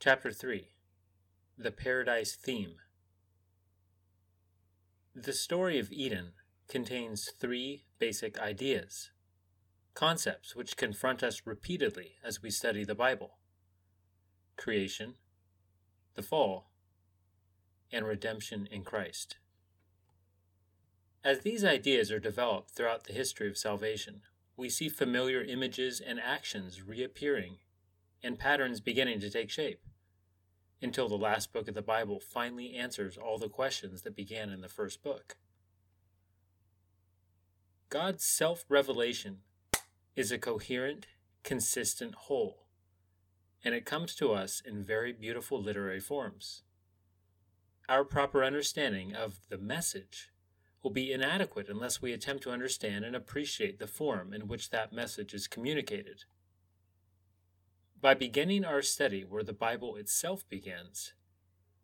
Chapter 3 The Paradise Theme The story of Eden contains three basic ideas, concepts which confront us repeatedly as we study the Bible creation, the fall, and redemption in Christ. As these ideas are developed throughout the history of salvation, we see familiar images and actions reappearing and patterns beginning to take shape until the last book of the Bible finally answers all the questions that began in the first book. God's self revelation is a coherent, consistent whole, and it comes to us in very beautiful literary forms. Our proper understanding of the message will be inadequate unless we attempt to understand and appreciate the form in which that message is communicated. By beginning our study where the Bible itself begins,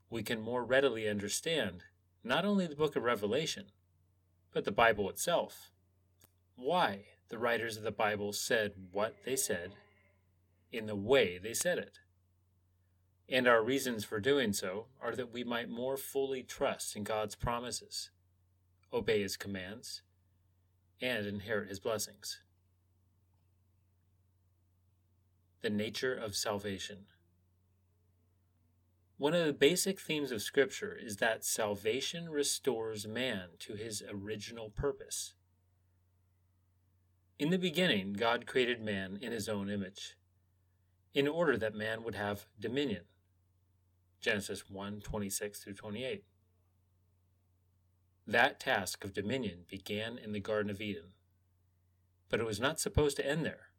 we can more readily understand not only the book of Revelation, but the Bible itself. Why the writers of the Bible said what they said in the way they said it. And our reasons for doing so are that we might more fully trust in God's promises, obey His commands, and inherit His blessings. The nature of salvation. One of the basic themes of Scripture is that salvation restores man to his original purpose. In the beginning, God created man in his own image, in order that man would have dominion. Genesis 1 26 through 28. That task of dominion began in the Garden of Eden, but it was not supposed to end there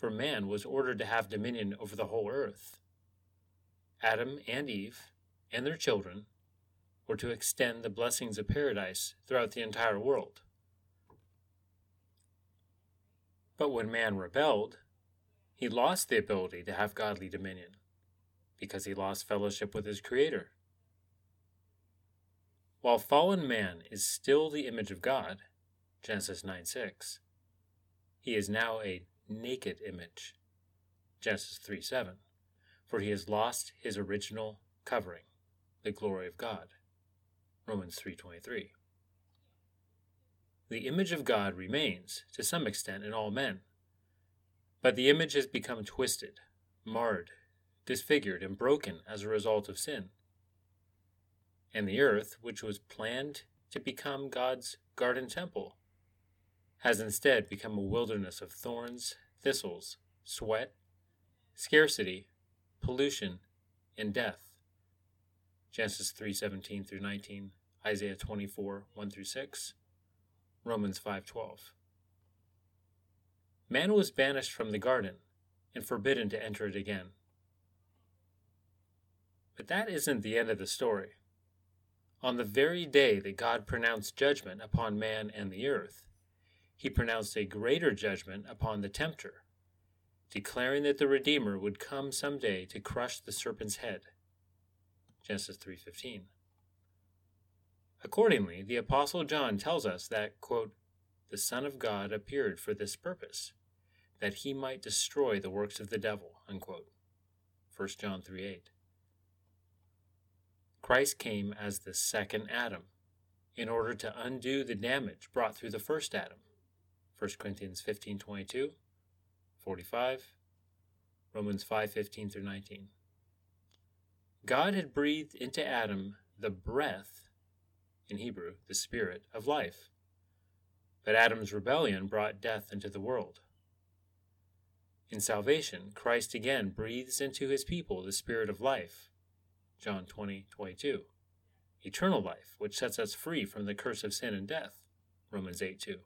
for man was ordered to have dominion over the whole earth. Adam and Eve and their children were to extend the blessings of paradise throughout the entire world. But when man rebelled, he lost the ability to have godly dominion because he lost fellowship with his Creator. While fallen man is still the image of God, Genesis 9 6, he is now a naked image. Genesis 3 7. For he has lost his original covering, the glory of God. Romans 3:23. The image of God remains to some extent in all men, but the image has become twisted, marred, disfigured, and broken as a result of sin. And the earth, which was planned to become God's garden temple, has instead become a wilderness of thorns, thistles, sweat, scarcity, pollution, and death. Genesis 3:17 through 19, Isaiah 24 1 through 6, Romans 5:12. Man was banished from the garden and forbidden to enter it again. But that isn't the end of the story. On the very day that God pronounced judgment upon man and the earth, he pronounced a greater judgment upon the tempter, declaring that the Redeemer would come some day to crush the serpent's head. Genesis 3:15. Accordingly, the apostle John tells us that quote, the Son of God appeared for this purpose, that he might destroy the works of the devil. Unquote. 1 John 3 8. Christ came as the second Adam in order to undo the damage brought through the first Adam. 1 Corinthians 15 22, 45, Romans 5 15 through 19. God had breathed into Adam the breath, in Hebrew, the spirit of life. But Adam's rebellion brought death into the world. In salvation, Christ again breathes into his people the spirit of life. John 20, 22. Eternal life, which sets us free from the curse of sin and death. Romans 8, 2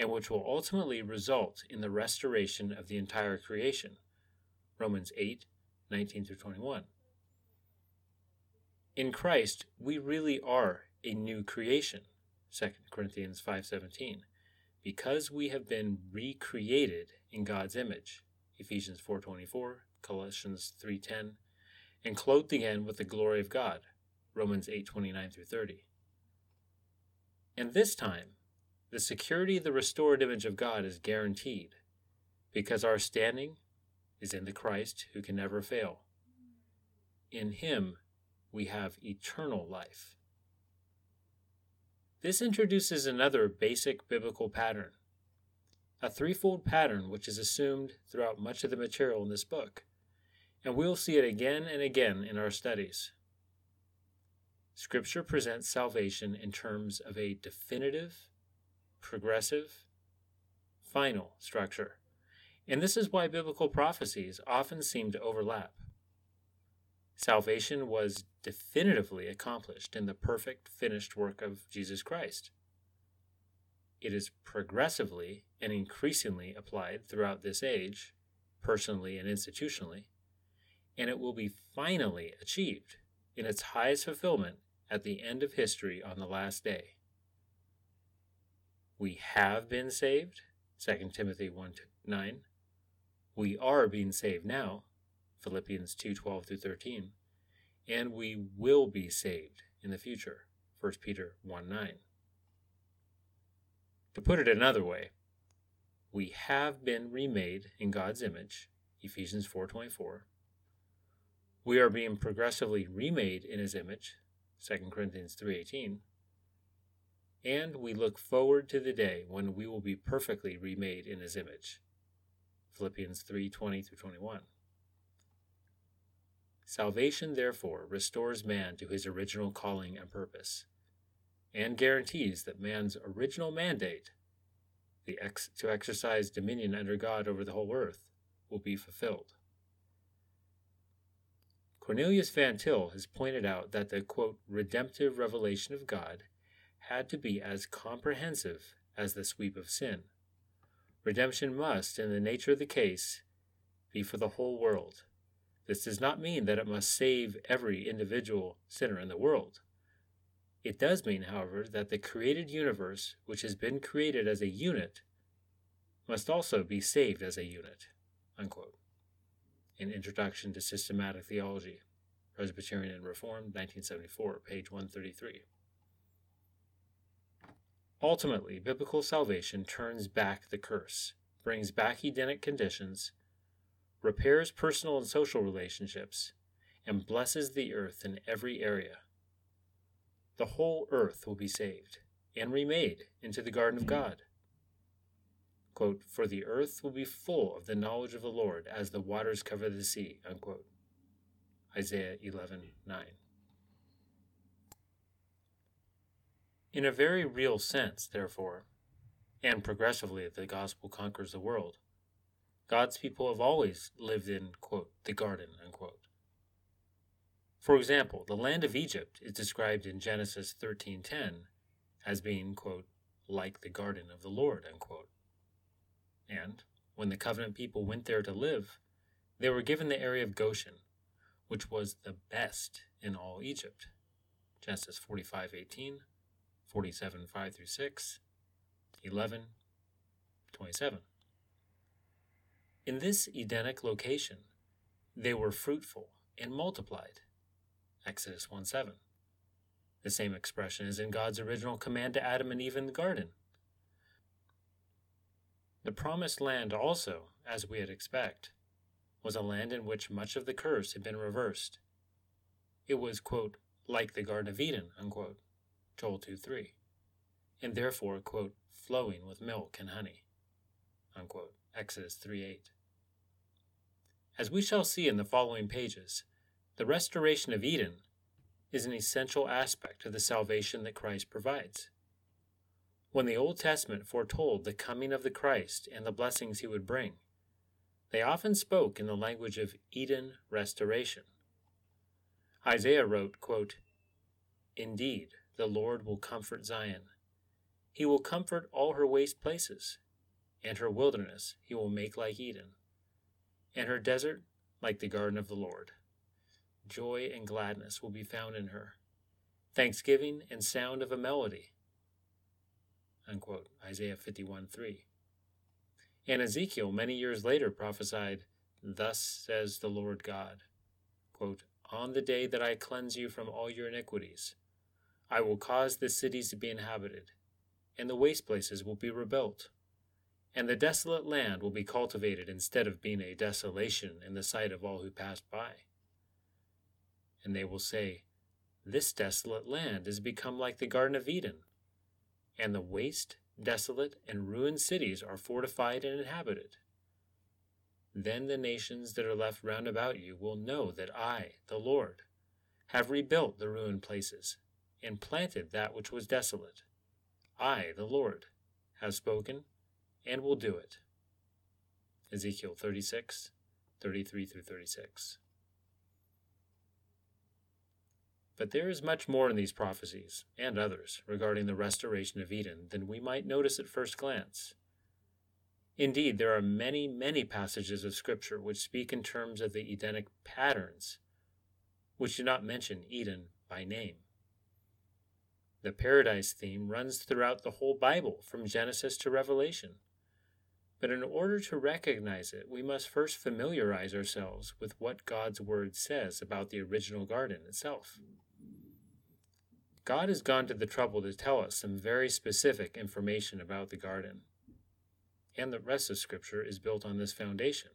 and which will ultimately result in the restoration of the entire creation. Romans 8 19 through 21. In Christ, we really are a new creation. 2 Corinthians 5:17 because we have been recreated in God's image. Ephesians 4:24, Colossians 3:10, and clothed again with the glory of God. Romans 8:29 through 30. And this time, the security of the restored image of God is guaranteed because our standing is in the Christ who can never fail. in him we have eternal life. This introduces another basic biblical pattern, a threefold pattern which is assumed throughout much of the material in this book, and we'll see it again and again in our studies. Scripture presents salvation in terms of a definitive, progressive, final structure, and this is why biblical prophecies often seem to overlap. Salvation was definitively accomplished in the perfect, finished work of Jesus Christ. It is progressively and increasingly applied throughout this age, personally and institutionally, and it will be finally achieved in its highest fulfillment at the end of history on the last day. We have been saved, 2 Timothy 1 9. We are being saved now, Philippians 2:12 through 13, and we will be saved in the future. 1 Peter 1 9. To put it another way, we have been remade in God's image, Ephesians 4:24. We are being progressively remade in his image, 2 Corinthians 3:18. And we look forward to the day when we will be perfectly remade in his image, Philippians 3:20 through 21. Salvation, therefore, restores man to his original calling and purpose, and guarantees that man's original mandate, the ex- to exercise dominion under God over the whole earth, will be fulfilled. Cornelius Van Til has pointed out that the quote, redemptive revelation of God had to be as comprehensive as the sweep of sin. Redemption must, in the nature of the case, be for the whole world this does not mean that it must save every individual sinner in the world. It does mean, however, that the created universe, which has been created as a unit, must also be saved as a unit. Unquote. In Introduction to Systematic Theology, Presbyterian and Reformed, 1974, page 133. Ultimately, biblical salvation turns back the curse, brings back Edenic conditions, repairs personal and social relationships, and blesses the earth in every area. The whole earth will be saved and remade into the garden of God. Quote, For the earth will be full of the knowledge of the Lord as the waters cover the sea. Unquote. Isaiah 11 9. In a very real sense, therefore, and progressively the gospel conquers the world, God's people have always lived in, quote, the garden, unquote. For example, the land of Egypt is described in Genesis 13:10 as being, quote, like the garden of the Lord, unquote. And when the covenant people went there to live, they were given the area of Goshen, which was the best in all Egypt. Genesis 45:18, 47:5 through 6, 11, 27. In this Edenic location, they were fruitful and multiplied. Exodus 1 7. The same expression is in God's original command to Adam and Eve in the garden. The promised land also, as we had expect, was a land in which much of the curse had been reversed. It was, quote, like the Garden of Eden, unquote, Joel 2 3, and therefore, quote, flowing with milk and honey, unquote, Exodus 3 8. As we shall see in the following pages, the restoration of Eden is an essential aspect of the salvation that Christ provides. When the Old Testament foretold the coming of the Christ and the blessings he would bring, they often spoke in the language of Eden restoration. Isaiah wrote, quote, Indeed, the Lord will comfort Zion. He will comfort all her waste places, and her wilderness he will make like Eden and her desert like the garden of the Lord. Joy and gladness will be found in her, thanksgiving and sound of a melody. Unquote, Isaiah 51 3. And Ezekiel, many years later, prophesied, Thus says the Lord God, quote, On the day that I cleanse you from all your iniquities, I will cause the cities to be inhabited, and the waste places will be rebuilt and the desolate land will be cultivated instead of being a desolation in the sight of all who pass by. and they will say, This desolate land is become like the Garden of Eden, and the waste, desolate, and ruined cities are fortified and inhabited. Then the nations that are left round about you will know that I, the Lord, have rebuilt the ruined places, and planted that which was desolate. I, the Lord, have spoken, and will do it. Ezekiel 36, 33 through 36. But there is much more in these prophecies, and others, regarding the restoration of Eden than we might notice at first glance. Indeed, there are many, many passages of Scripture which speak in terms of the Edenic patterns, which do not mention Eden by name. The paradise theme runs throughout the whole Bible, from Genesis to Revelation. But in order to recognize it, we must first familiarize ourselves with what God's Word says about the original garden itself. God has gone to the trouble to tell us some very specific information about the garden. And the rest of Scripture is built on this foundation,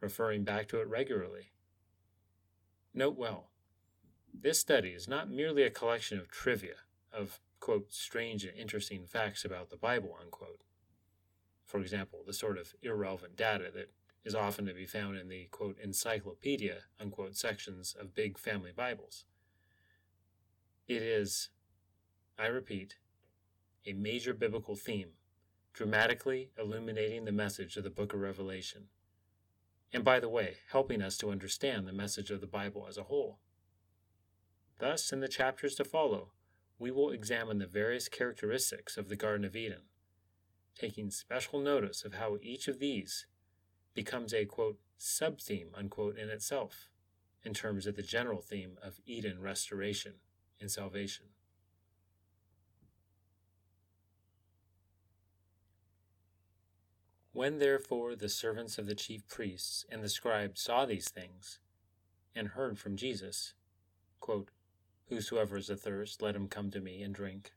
referring back to it regularly. Note well, this study is not merely a collection of trivia, of, quote, strange and interesting facts about the Bible, unquote for example, the sort of irrelevant data that is often to be found in the quote encyclopedia unquote sections of big family Bibles. It is, I repeat, a major biblical theme, dramatically illuminating the message of the book of Revelation. And by the way, helping us to understand the message of the Bible as a whole. Thus, in the chapters to follow, we will examine the various characteristics of the Garden of Eden taking special notice of how each of these becomes a quote sub theme unquote in itself in terms of the general theme of Eden restoration and salvation. When therefore the servants of the chief priests and the scribes saw these things, and heard from Jesus, quote, Whosoever is athirst, let him come to me and drink.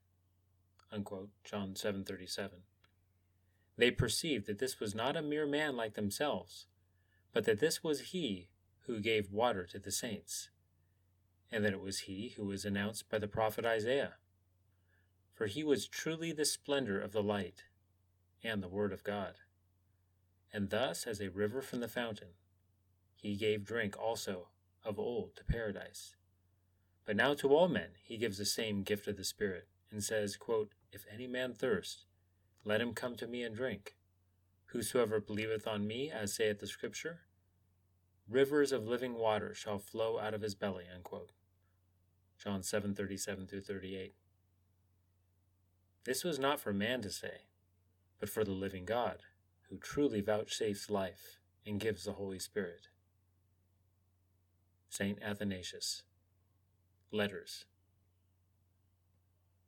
Unquote, John 7:37 they perceived that this was not a mere man like themselves, but that this was he who gave water to the saints, and that it was he who was announced by the prophet Isaiah. For he was truly the splendor of the light and the Word of God. And thus, as a river from the fountain, he gave drink also of old to paradise. But now to all men he gives the same gift of the Spirit, and says, quote, If any man thirst, let him come to me and drink. Whosoever believeth on me, as saith the Scripture, rivers of living water shall flow out of his belly. Unquote. John 7:37 through 38. This was not for man to say, but for the living God, who truly vouchsafes life and gives the Holy Spirit. Saint Athanasius. Letters